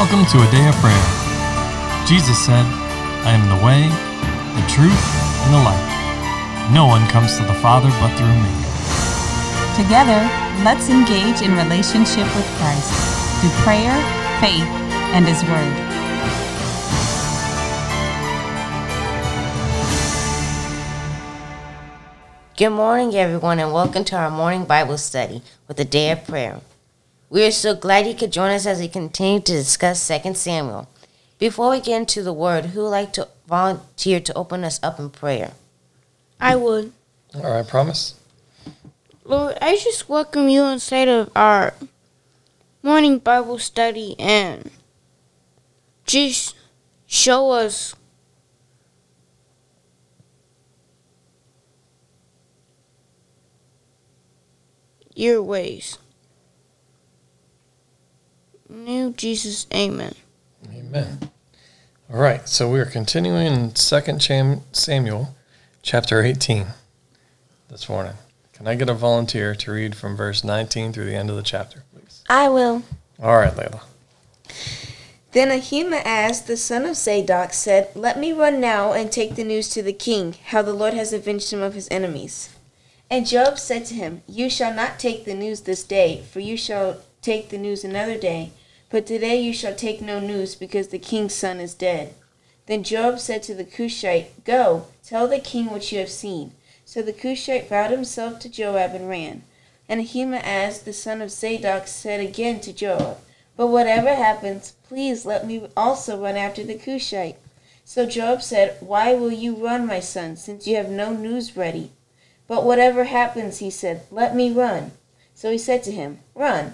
Welcome to a day of prayer. Jesus said, I am the way, the truth, and the life. No one comes to the Father but through me. Together, let's engage in relationship with Christ through prayer, faith, and His Word. Good morning, everyone, and welcome to our morning Bible study with a day of prayer. We are so glad you could join us as we continue to discuss 2 Samuel. Before we get into the word, who would like to volunteer to open us up in prayer? I would. All right, promise. Lord, I just welcome you inside of our morning Bible study and just show us your ways. New Jesus, amen. Amen. All right, so we are continuing in 2 Samuel chapter 18 this morning. Can I get a volunteer to read from verse 19 through the end of the chapter, please? I will. All right, Layla. Then Ahimaaz, the son of Zadok, said, Let me run now and take the news to the king, how the Lord has avenged him of his enemies. And Joab said to him, You shall not take the news this day, for you shall take the news another day. But today you shall take no news, because the king's son is dead. Then Joab said to the Cushite, Go, tell the king what you have seen. So the Cushite bowed himself to Joab and ran. And Ahimaaz, the son of Zadok, said again to Joab, But whatever happens, please let me also run after the Cushite. So Joab said, Why will you run, my son, since you have no news ready? But whatever happens, he said, let me run. So he said to him, Run.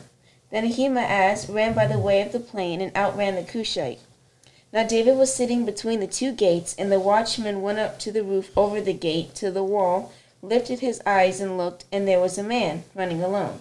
Then Ahimaaz ran by the way of the plain and outran the Cushite. Now David was sitting between the two gates, and the watchman went up to the roof over the gate to the wall, lifted his eyes and looked, and there was a man running alone.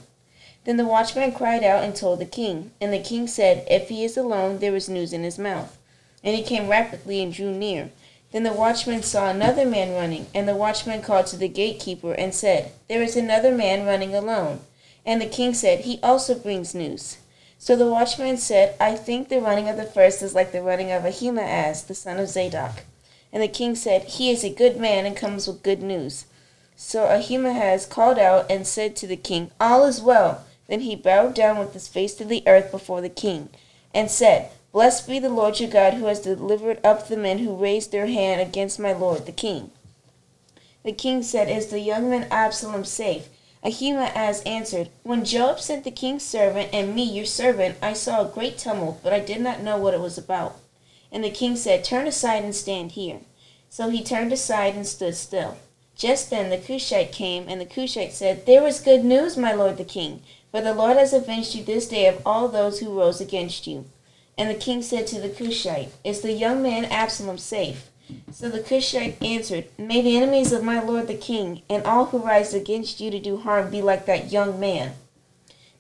Then the watchman cried out and told the king, and the king said, If he is alone, there is news in his mouth. And he came rapidly and drew near. Then the watchman saw another man running, and the watchman called to the gatekeeper and said, There is another man running alone. And the king said, He also brings news. So the watchman said, I think the running of the first is like the running of Ahimaaz, the son of Zadok. And the king said, He is a good man and comes with good news. So Ahimaaz called out and said to the king, All is well. Then he bowed down with his face to the earth before the king, and said, Blessed be the Lord your God, who has delivered up the men who raised their hand against my lord the king. The king said, Is the young man Absalom safe? Ahimaaz answered, When Joab sent the king's servant and me, your servant, I saw a great tumult, but I did not know what it was about. And the king said, Turn aside and stand here. So he turned aside and stood still. Just then the Cushite came, and the Cushite said, There is good news, my lord the king, for the Lord has avenged you this day of all those who rose against you. And the king said to the Cushite, Is the young man Absalom safe? So the Cushite answered, May the enemies of my lord the king, and all who rise against you to do harm, be like that young man.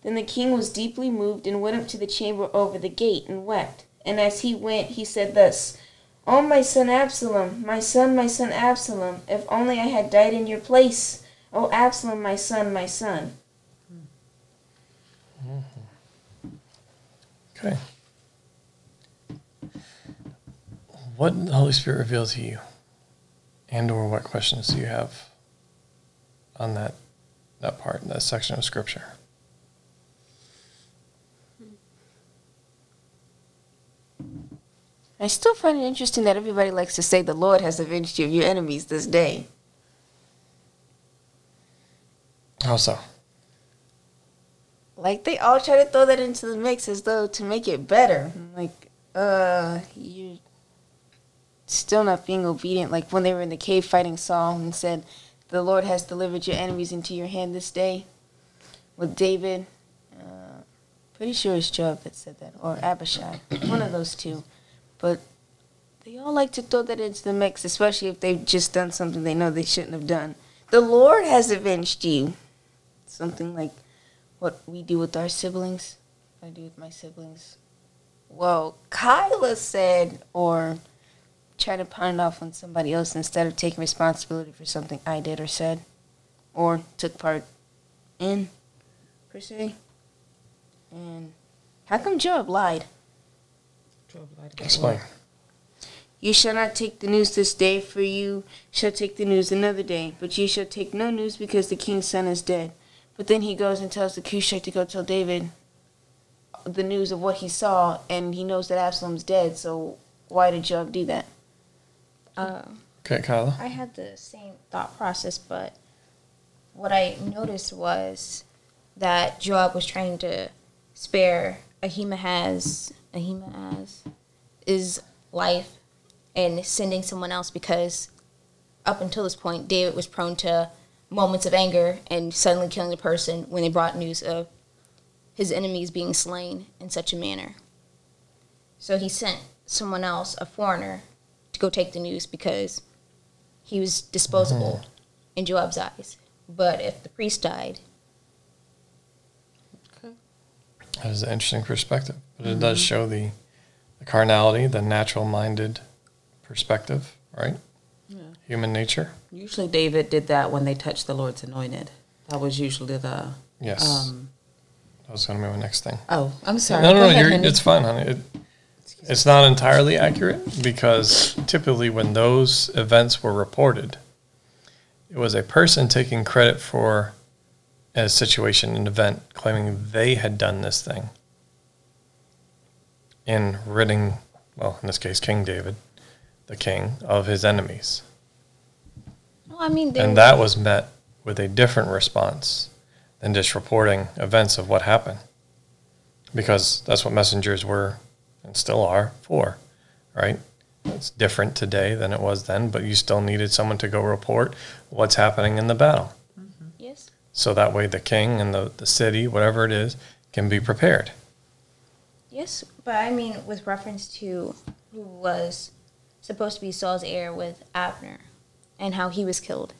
Then the king was deeply moved, and went up to the chamber over the gate, and wept. And as he went, he said thus, O my son Absalom, my son, my son Absalom, if only I had died in your place. O Absalom, my son, my son. Mm-hmm. Okay. What the Holy Spirit reveal to you? And or what questions do you have on that that part, that section of scripture? I still find it interesting that everybody likes to say the Lord has avenged you of your enemies this day. How so? Like they all try to throw that into the mix as though to make it better. Like, uh, you still not being obedient. Like when they were in the cave fighting Saul and said, "The Lord has delivered your enemies into your hand this day." With David, uh, pretty sure it's Joab that said that, or Abishai, one of those two. But they all like to throw that into the mix, especially if they've just done something they know they shouldn't have done. The Lord has avenged you. Something like what we do with our siblings. I do with my siblings. Well, Kyla said, or try to pawn it off on somebody else instead of taking responsibility for something I did or said, or took part in, per se. And how come Joab lied? Explain. You shall not take the news this day, for you shall take the news another day. But ye shall take no news because the king's son is dead. But then he goes and tells the Cushite to go tell David the news of what he saw, and he knows that Absalom's dead. So why did Joab do that? Uh, Okay, Kyla. I had the same thought process, but what I noticed was that Joab was trying to spare Ahimaaz, Ahimaaz, his life and sending someone else because up until this point, David was prone to moments of anger and suddenly killing a person when they brought news of his enemies being slain in such a manner. So he sent someone else, a foreigner, to go take the news because he was disposable in Joab's eyes. But if the priest died, That is an interesting perspective, but it does show the, the carnality, the natural minded perspective, right? Human nature. Usually David did that when they touched the Lord's anointed. That was usually the. Yes. Um, that was going to be my next thing. oh, I'm sorry. No, no, no, ahead, you're, it's fine, honey. It, it's not entirely accurate because typically when those events were reported, it was a person taking credit for a situation, an event, claiming they had done this thing in ridding, well, in this case, King David, the king, of his enemies. well, I mean, And that was met with a different response than just reporting events of what happened. Because that's what messengers were and still are for, right? It's different today than it was then, but you still needed someone to go report what's happening in the battle. yes, So that way the king and the, the city, whatever it is, can be prepared. yes, but I mean, with reference to who was supposed to be Saul's heir with Abner, and how he was killed.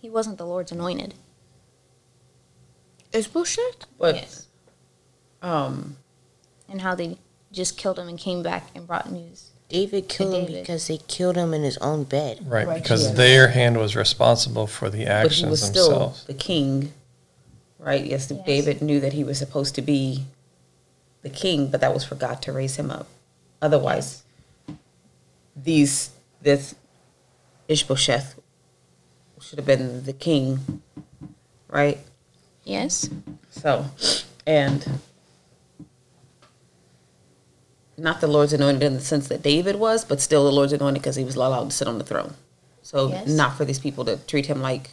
He wasn't the Lord's anointed. Ishbosheth? But, yes, um, and how they just killed him and came back and brought news. David killed him because they killed him in his own bed. Right, Right, because yes. their hand was responsible for the actions but he actions was still the king, right? Yes, Yes. David knew that he was supposed to be the king, but that was for God to raise him up. Otherwise, these this Ishbosheth should have been the king, right? Yes, So, and not the Lord's anointed in the sense that David was, but still the Lord's anointed because he was allowed to sit on the throne. So, Yes. not for these people to treat him like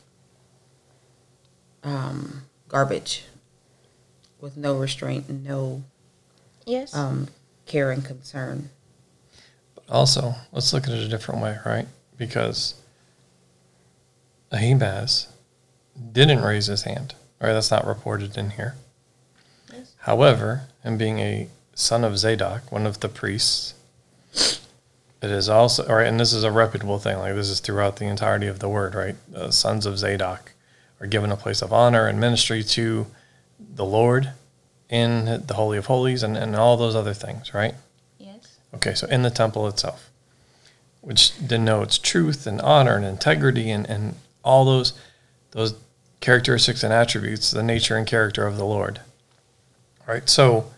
um, garbage with no restraint and no yes, um, care and concern. But also, let's look at it a different way, right? Because Ahimaaz didn't raise his hand, right? That's not reported in here. Yes. However, him being a son of Zadok, one of the priests, it is also, all right, and this is a reputable thing, like this is throughout the entirety of the word, right? The sons of Zadok are given a place of honor and ministry to the Lord in the Holy of Holies and, and all those other things, right? yes, Okay, so in the temple itself, which denotes truth and honor and integrity and, and all those those characteristics and attributes, the nature and character of the Lord. Right? So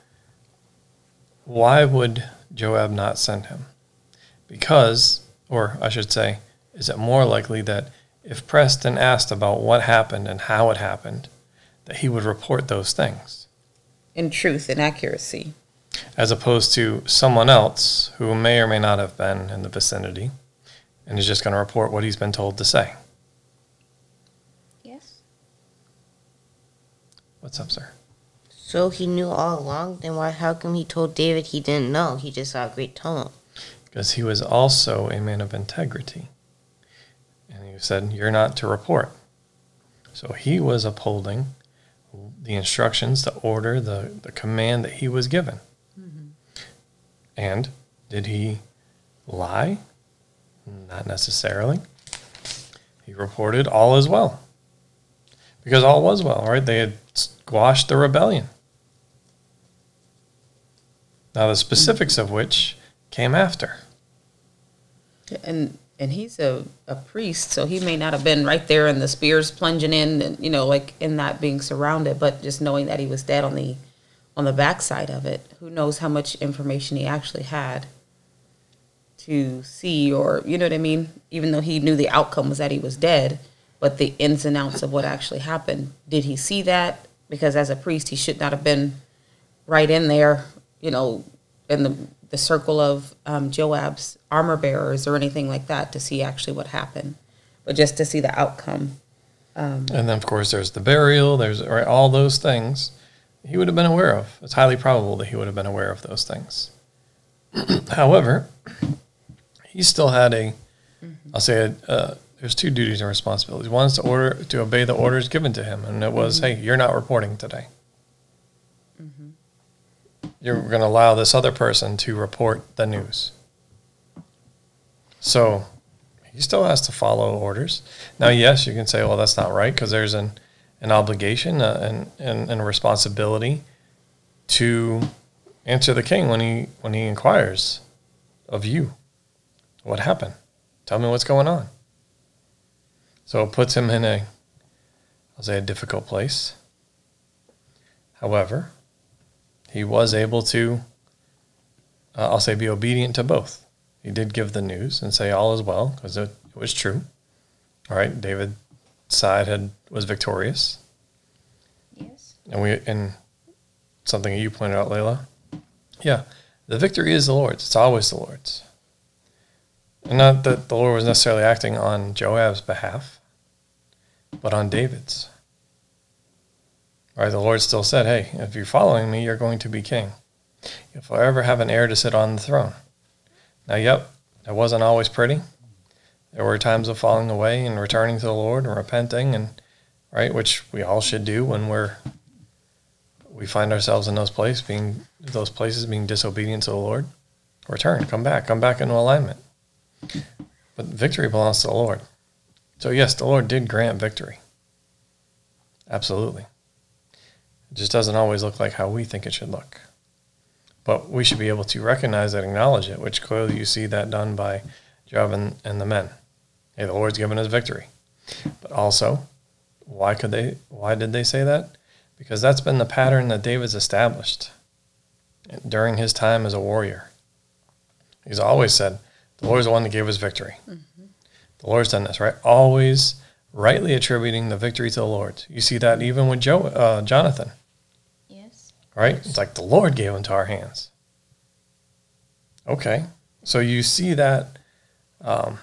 why would Joab not send him? Because, or I should say, is it more likely that if pressed and asked about what happened and how it happened, that he would report those things? In truth and accuracy. as opposed to someone else who may or may not have been in the vicinity and is just going to report what he's been told to say. yes. What's up, sir? So he knew all along. Then why? How come he told David he didn't know? He just saw a great tumult. Because he was also a man of integrity. And he said, You're not to report. So he was upholding the instructions, the order, the, the command that he was given. Mm-hmm. And did he lie? Not necessarily. He reported all as well. Because all was well, right? They had squashed the rebellion. Now, the specifics of which came after. and and he's a, a priest so he may not have been right there and the spears plunging in and you know like in that being surrounded but just knowing that he was dead on the on the backside of it, who knows how much information he actually had to see, or you know what I mean? Even though he knew the outcome was that he was dead, but the ins and outs of what actually happened, did he see that? Because as a priest, he should not have been right in there, you know, in the the circle of um, Joab's armor bearers or anything like that to see actually what happened, but just to see the outcome. And then, of course, there's the burial. There's right, all those things he would have been aware of. It's highly probable that he would have been aware of those things. However, he still had a, will say, a, uh, there's two duties and responsibilities. One is to order to obey the orders given to him, and it was, hey, you're not reporting today. You're going to allow this other person to report the news. So he still has to follow orders. Now, yes, you can say, well, that's not right because there's an, an obligation uh, and, and, and a responsibility to answer the king when he when he inquires of you. What happened? Tell me what's going on. So it puts him in a, I'll say, a difficult place. However, he was able to, uh, I'll say, be obedient to both. He did give the news and say all is well because it, it was true. All right, David's side had was victorious, Yes. and we and something that you pointed out, Layla. Yeah, the victory is the Lord's. It's always the Lord's. And not that the Lord was necessarily acting on Joab's behalf, but on David's. Right? The Lord still said, Hey, if you're following me, you're going to be king. If I ever have an heir to sit on the throne. Now, yep, that wasn't always pretty. There were times of falling away and returning to the Lord and repenting and right, which we all should do when we're we find ourselves in those places being those places being disobedient to the Lord. Return, come back, come back into alignment. But victory belongs to the Lord. So yes, the Lord did grant victory. Absolutely. It just doesn't always look like how we think it should look. But we should be able to recognize and acknowledge it, which clearly you see that done by Joab and, and the men. Hey, the Lord's given us victory. But also, why could they why did they say that? Because that's been the pattern that David's established during his time as a warrior. He's always said, The Lord's the one that gave us victory. Mm-hmm. The Lord's done this, right? Always rightly attributing the victory to the Lord. You see that even with Joe, uh, Jonathan, Yes. right? It's like the Lord gave into our hands. Okay, so you see that um,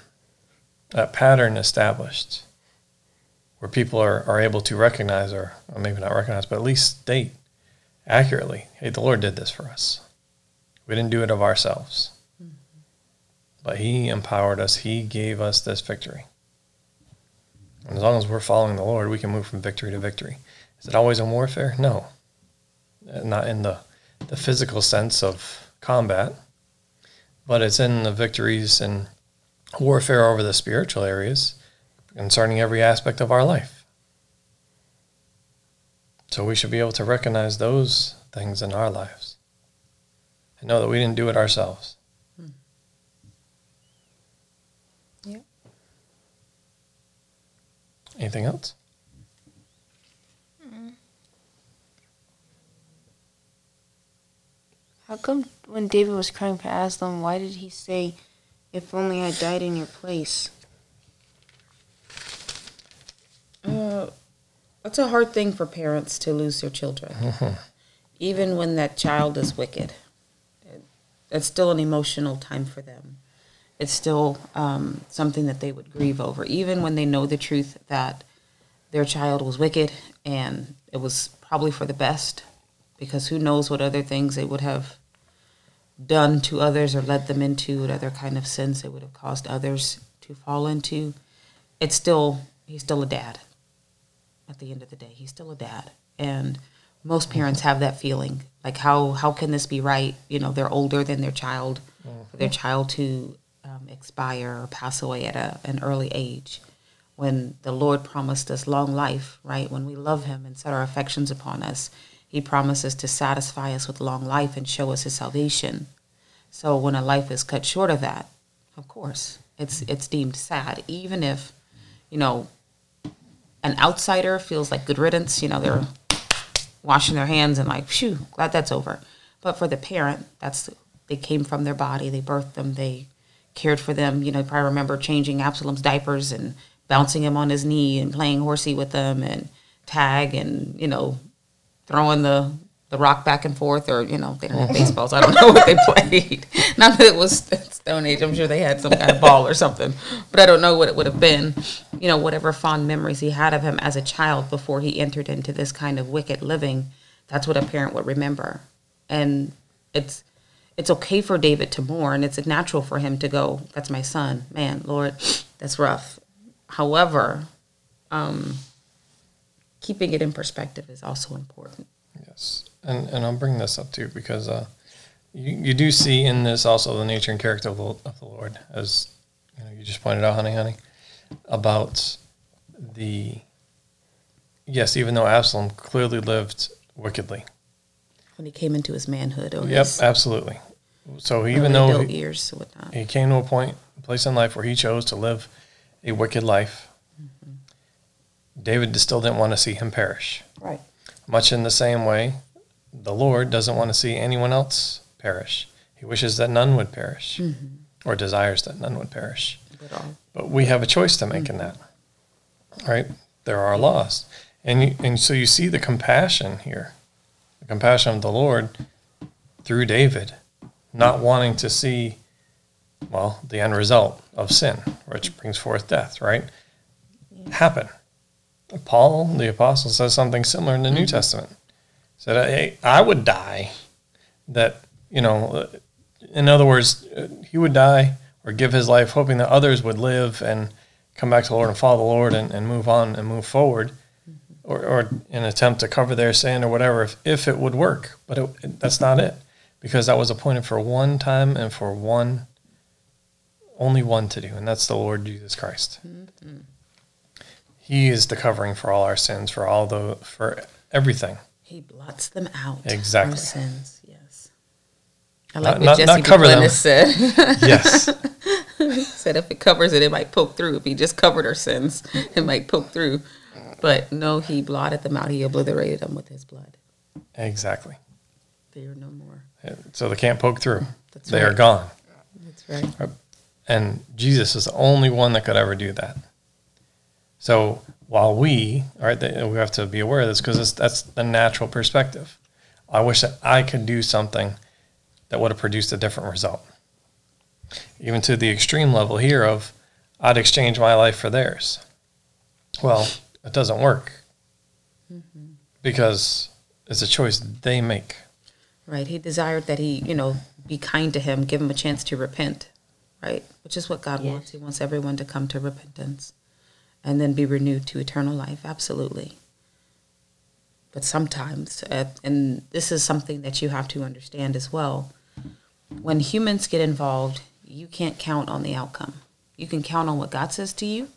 that pattern established, where people are, are able to recognize, or, or maybe not recognize, but at least state accurately, "Hey, the Lord did this for us. We didn't do it of ourselves, but He empowered us. He gave us this victory." And as long as we're following the Lord, we can move from victory to victory. Is it always in warfare? No. Uh, Not in the, the physical sense of combat, but it's in the victories and warfare over the spiritual areas concerning every aspect of our life. So we should be able to recognize those things in our lives and know that we didn't do it ourselves. Anything else? How come when David was crying for Absalom, why did he say, "If only I died in your place"? Uh, it's a hard thing for parents to lose their children, even when that child is wicked. It- It's still an emotional time for them. It's still um, something that they would grieve over, even when they know the truth that their child was wicked and it was probably for the best, because who knows what other things they would have done to others or led them into, what other kind of sins they would have caused others to fall into. It's still he's still a dad at the end of the day. He's still a dad. And most parents have that feeling. Like how how can this be right? You know, they're older than their child, for their child to um, expire or pass away at a, an early age. When the Lord promised us long life, right? When we love Him and set our affections upon us, He promises to satisfy us with long life and show us His salvation. So when a life is cut short of that, of course, it's it's deemed sad, even if, you know, an outsider feels like good riddance. You know, they're washing their hands and like, phew, glad that's over. But for the parent, that's they came from their body, they birthed them, they cared for them. You know, probably remember changing Absalom's diapers and bouncing him on his knee and playing horsey with them and tag and you know throwing the the rock back and forth or you know they didn't have mm-hmm. baseballs. I don't know what they played. Not that it was Stone Age. I'm sure they had some kind of ball or something, but I don't know what it would have been. You know, whatever fond memories he had of him as a child before he entered into this kind of wicked living. That's what a parent would remember, and it's it's okay for David to mourn. It's natural for him to go, "That's my son." Man, Lord, that's rough. However, um, keeping it in perspective is also important. Yes, and and I'll bring this up too because uh, you you do see in this also the nature and character of the, of the Lord, as you know you just pointed out, honey, honey, about the yes, even though Absalom clearly lived wickedly. When he came into his manhood, or Yep, his absolutely. So even though he, years, he came to a point, place in life where he chose to live a wicked life, mm-hmm. David still didn't want to see him perish. Right. Much in the same way, the Lord doesn't want to see anyone else perish. He wishes that none would perish, mm-hmm. or desires that none would perish. But we have a choice to make in mm-hmm. that, right? There are laws, and you, and so you see the compassion here, compassion of the Lord through David, not wanting to see, well, the end result of sin, which brings forth death, right? Happen. Paul, the apostle, says something similar in the New mm-hmm. Testament. Said, "Hey, I would die." That you know, in other words, he would die or give his life, hoping that others would live and come back to the Lord and follow the Lord and, and move on and move forward, or, or an attempt to cover their sin or whatever, if, if it would work. But it, that's not it, because that was appointed for one time and for one, only one to do, and that's the Lord Jesus Christ. Mm-hmm. He is the covering for all our sins, for all the for everything. He blots them out. Exactly. Our sins. Yes. I Not- like what not- Jesse not cover them. Said. Yes. said if it covers it, it might poke through. If he just covered our sins, it might poke through. But no, he blotted them out. He obliterated them with his blood. exactly. They are no more. So they can't poke through. That's they are gone. That's right. Uh, and Jesus is the only one that could ever do that. So while we, all right, we have to be aware of this because that's the natural perspective. I wish that I could do something that would have produced a different result. Even to the extreme level here of I'd exchange my life for theirs. Well, it doesn't work because it's a choice they make. Right. He desired that he, you know, be kind to him, give him a chance to repent. Right. Which is what God Yes. wants. He wants everyone to come to repentance and then be renewed to eternal life. Absolutely. But sometimes, uh, and this is something that you have to understand as well, when humans get involved, you can't count on the outcome. You can count on what God says to you,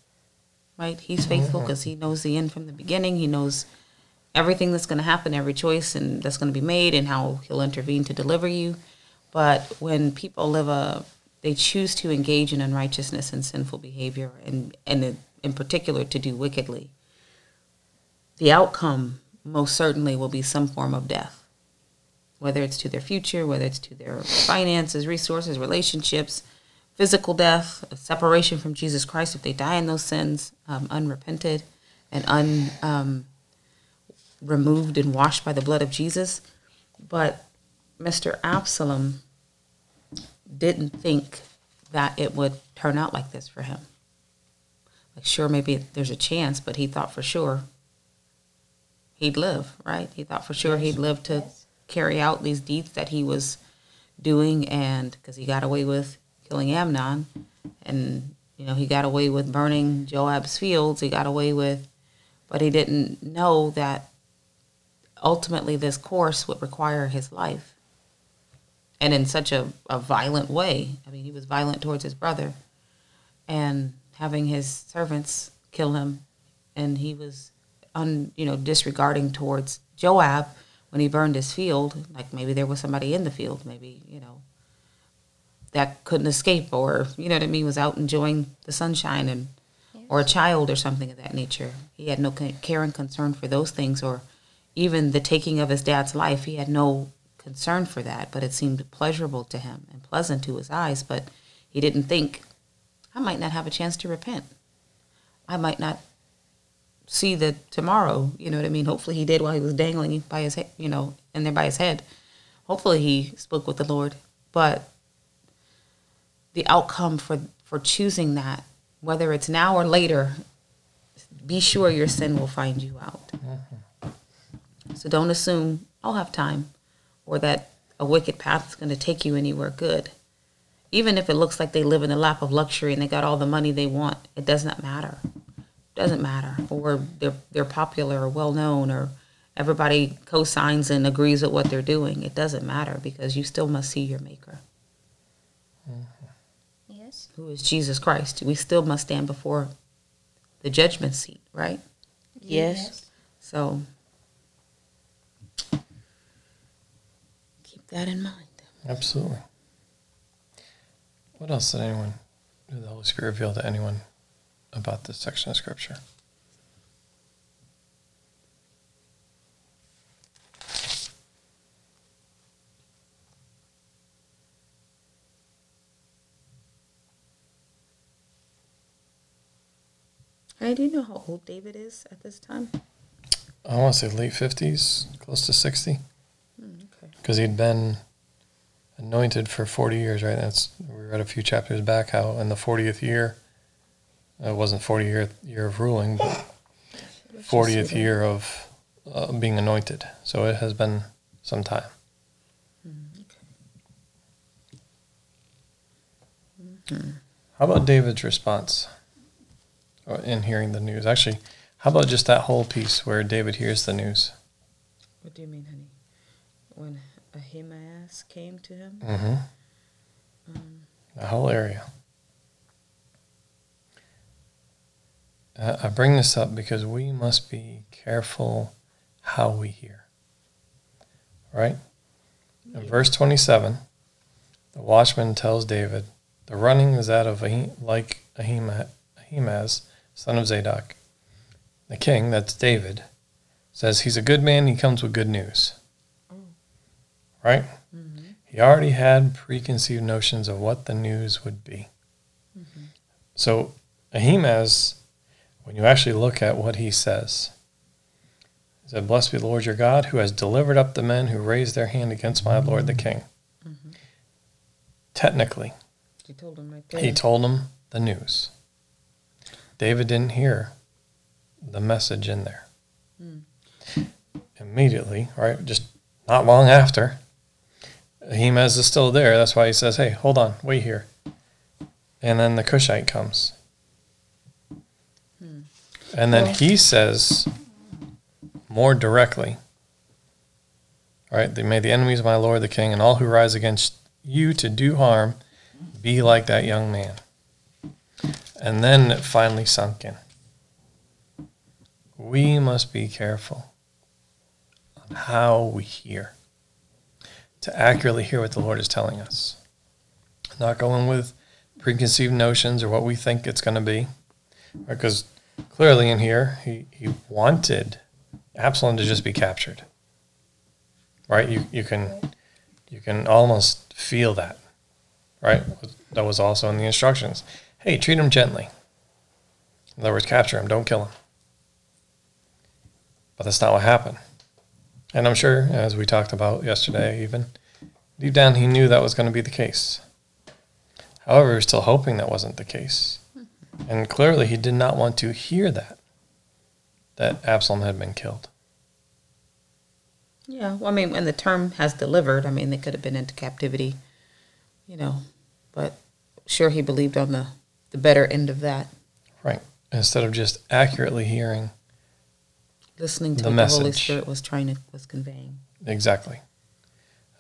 right? He's faithful because He knows the end from the beginning. He knows everything that's going to happen, every choice and that's going to be made, and how He'll intervene to deliver you. But when people live a, they choose to engage in unrighteousness and sinful behavior, and and in, in particular to do wickedly, the outcome most certainly will be some form of death whether it's to their future, whether it's to their finances, resources, relationships, physical death, separation from Jesus Christ if they die in those sins, um, unrepented and un um, removed and washed by the blood of Jesus. But Mr. Absalom didn't think that it would turn out like this for him. Like, sure, maybe there's a chance, but he thought for sure he'd live, right? He thought for sure he'd live to carry out these deeds that he was doing, and because he got away with killing Amnon, and you know he got away with burning Joab's fields, he got away with, but he didn't know that ultimately this course would require his life, and in such a, a violent way. I mean, he was violent towards his brother, and having his servants kill him, and he was un, you know disregarding towards Joab when he burned his field, like maybe there was somebody in the field, maybe, you know, that couldn't escape or, you know what I mean, was out enjoying the sunshine and or a child or something of that nature. He had no ca- care and concern for those things or even the taking of his dad's life, he had no concern for that, but it seemed pleasurable to him and pleasant to his eyes. But he didn't think, I might not have a chance to repent. I might not see the tomorrow. You know what I mean? Hopefully, he did while he was dangling by his head, you know, in there by his head. Hopefully, he spoke with the Lord. But the outcome for for choosing that, whether it's now or later, be sure your sin will find you out. Mm-hmm. So don't assume I'll have time or that a wicked path is going to take you anywhere good. Even if it looks like they live in a lap of luxury and they got all the money they want, it does not matter. It Doesn't matter. Or they're they're popular or well known or everybody co-signs and agrees with what they're doing. It doesn't matter because you still must see your maker. Who is Jesus Christ. We still must stand before the judgment seat, right? Yes. So keep that in mind. Absolutely. What else did anyone, did the Holy Spirit reveal to anyone about this section of Scripture? Do you know how old David is at this time? I want to say late 50s, close to 60, okay. because he'd been anointed for 40 years, right? That's We read a few chapters back how in the 40th year, uh, it wasn't 40 year, year of ruling, but 40th year of uh, being anointed. So it has been some time. Okay. How about David's response in hearing the news? Actually, how about just that whole piece where David hears the news? What do you mean, honey? When Ahimaaz came to him? Mm-hmm. The whole area. Uh, I bring this up because we must be careful how we hear. Right? In verse 27, the watchman tells David, The running is that of Ahi- like Ahima- Ahimaaz, son of Zadok. The king, that's David, says he's a good man, he comes with good news. Right? Mm-hmm. He already had preconceived notions of what the news would be. Mm-hmm. So, Ahimaaz, when you actually look at what he says, he said, Blessed be the Lord your God, who has delivered up the men who raised their hand against my Lord the king. Mm-hmm. Technically, He told him right he told him the news. David didn't hear the message in there. Hmm. Immediately, right? Just not long after, Ahimaaz is still there. That's why he says, Hey, hold on, wait here. And then the Cushite comes. Hmm. And then he says more directly, all right, they made the enemies of my Lord the king and all who rise against you to do harm be like that young man. And then it finally sunk in. We must be careful on how we hear to accurately hear what the Lord is telling us. Not going with preconceived notions or what we think it's going to be. Because clearly in here, he, he wanted Absalom to just be captured. Right? You, you can you can almost feel that. Right? That was also in the instructions. Hey, treat him gently. In other words, capture him, don't kill him. But that's not what happened. And I'm sure, as we talked about yesterday, even deep down, he knew that was going to be the case. However, he was still hoping that wasn't the case. Mm-hmm. And clearly, he did not want to hear that, that Absalom had been killed. Yeah, well, I mean, when the term has delivered, I mean, they could have been into captivity, you know, but sure he believed on the, the better end of that, Right. Instead of just accurately hearing listening to The what the Holy message. Spirit was trying to, was conveying. exactly.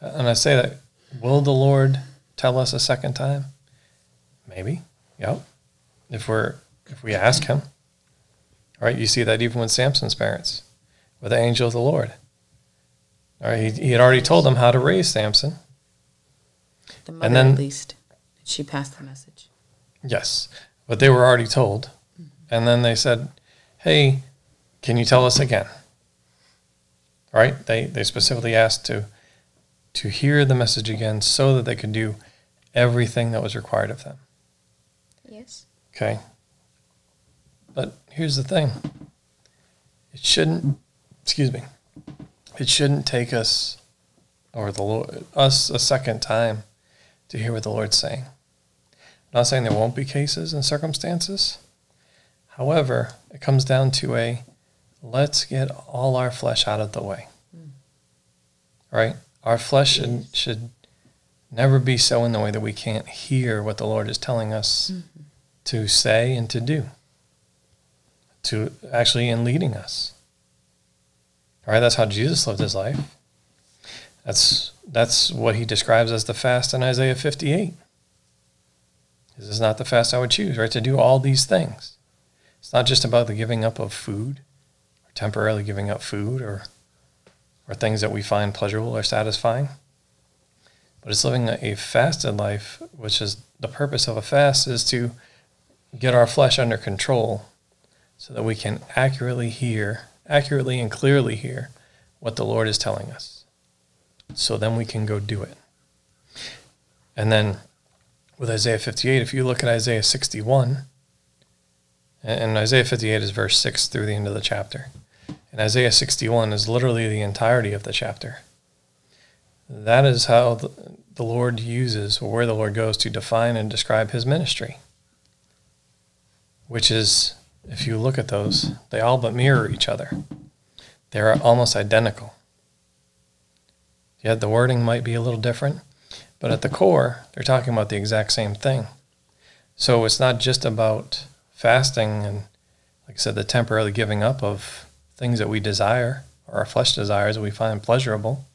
Uh, And I say that, will the Lord tell us a second time? Maybe. Yep. If we're if we ask him. All right, you see that even with Samson's parents, with the angel of the Lord. All right, he, he had already told them how to raise Samson. The mother, then- at least, she passed the message. Yes, but they were already told. And then they said, Hey, can you tell us again? Right? They they specifically asked to to hear the message again so that they could do everything that was required of them. Yes. Okay. But here's the thing. It shouldn't excuse me. It shouldn't take us or the Lord us a second time to hear what the Lord's saying. I'm not saying there won't be cases and circumstances. However, it comes down to a let's get all our flesh out of the way. Hmm. Right? Our flesh should, should never be so in the way that we can't hear what the Lord is telling us mm-hmm. to say and to do. To actually in leading us. All right, that's how Jesus lived his life. That's that's what he describes as the fast in Isaiah 58. This is not the fast I would choose, right? To do all these things. It's not just about the giving up of food, or temporarily giving up food, or or things that we find pleasurable or satisfying. But it's living a fasted life, which is the purpose of a fast is to get our flesh under control so that we can accurately hear, accurately and clearly hear what the Lord is telling us. So then we can go do it. And then with Isaiah 58, if you look at Isaiah 61, and Isaiah 58 is verse 6 through the end of the chapter. And Isaiah 61 is literally the entirety of the chapter. That is how the, Lord uses, or where the Lord goes to define and describe his ministry. Which is, if you look at those, they all but mirror each other. They're almost identical. Yet the wording might be a little different, but at the core, they're talking about the exact same thing. So it's not just about fasting and, like I said, the temporarily giving up of things that we desire or our flesh desires that we find pleasurable,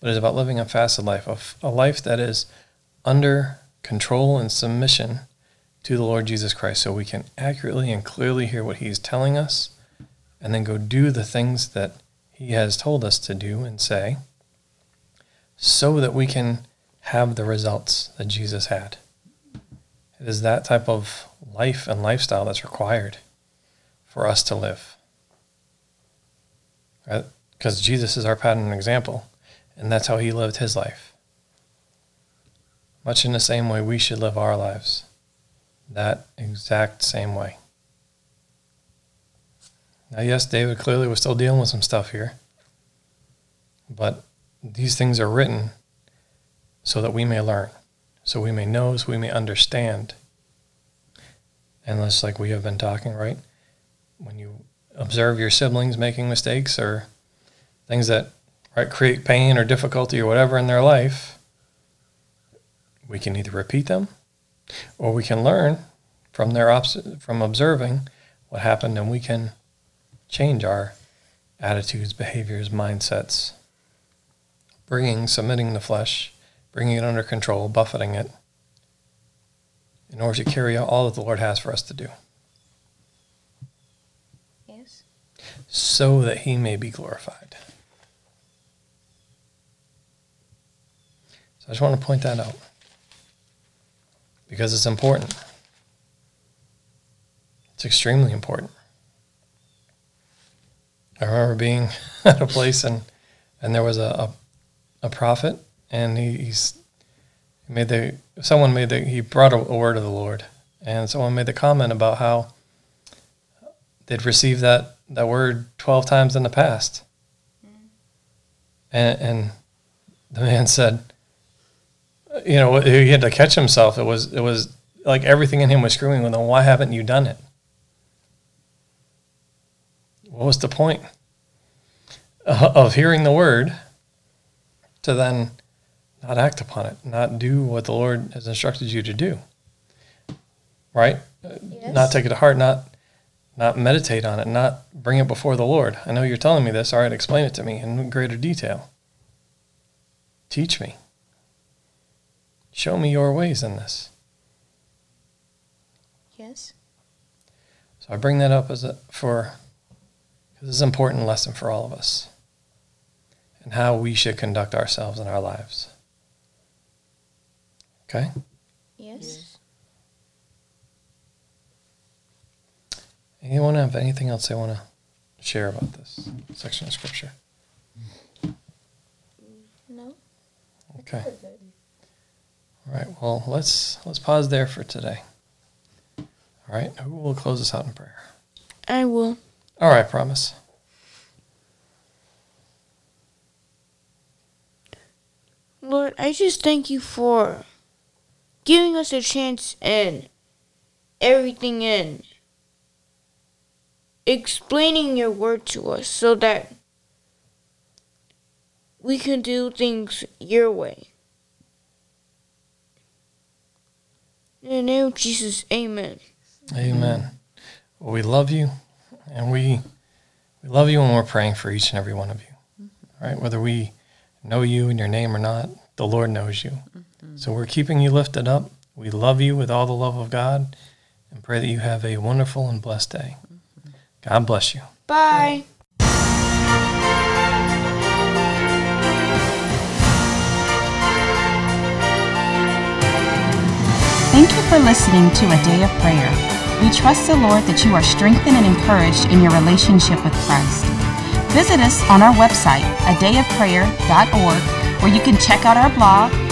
but it's about living a fasted life, a, a life that is under control and submission to the Lord Jesus Christ so we can accurately and clearly hear what He's telling us and then go do the things that He has told us to do and say so that we can have the results that Jesus had. It is that type of life and lifestyle that's required for us to live. Right? Because Jesus is our pattern and example, and that's how he lived his life. Much in the same way we should live our lives. That exact same way. Now, yes, David clearly was still dealing with some stuff here, but these things are written so that we may learn, so we may know, so we may understand. And just like we have been talking, right? When you observe your siblings making mistakes or things that right create pain or difficulty or whatever in their life, we can either repeat them or we can learn from their obs- from observing what happened and we can change our attitudes, behaviors, mindsets, bringing, submitting the flesh, bringing it under control, buffeting it, in order to carry out all that the Lord has for us to do, Yes. so that He may be glorified. So I just want to point that out because it's important. It's extremely important. I remember being at a place and and there was a, a, a prophet and he, he's made the someone made the he brought a, a word of the Lord and someone made the comment about how they'd received that that word twelve times in the past. And and the man said, you know, he had to catch himself. It was it was like everything in him was screaming, "Well, then why haven't you done it?" What was the point of hearing the word to then not act upon it, not do what the Lord has instructed you to do? Right? Yes. Not take it to heart, not not meditate on it, not bring it before the Lord. I know you're telling me this. All right, explain it to me in greater detail. Teach me. Show me your ways in this. Yes. So I bring that up as a for because this is an important lesson for all of us and how we should conduct ourselves in our lives. Okay? Yes. Anyone have anything else they want to share about this section of scripture? No. Okay. All right. Well, let's let's pause there for today. All right. Who will close us out in prayer? I will. All right. Promise. Lord, I just thank you for giving us a chance and everything and explaining your word to us so that we can do things your way. In the name of Jesus, amen. Amen. Well, we love you, and we we love you, and we're praying for each and every one of you. All right. Whether we know you in your name or not, the Lord knows you. So we're keeping you lifted up. We love you with all the love of God, and pray that you have a wonderful and blessed day. God bless you. Bye. Thank you for listening to A Day of Prayer. We trust the Lord that you are strengthened and encouraged in your relationship with Christ. Visit us on our website, adayofprayer.org, where you can check out our blog,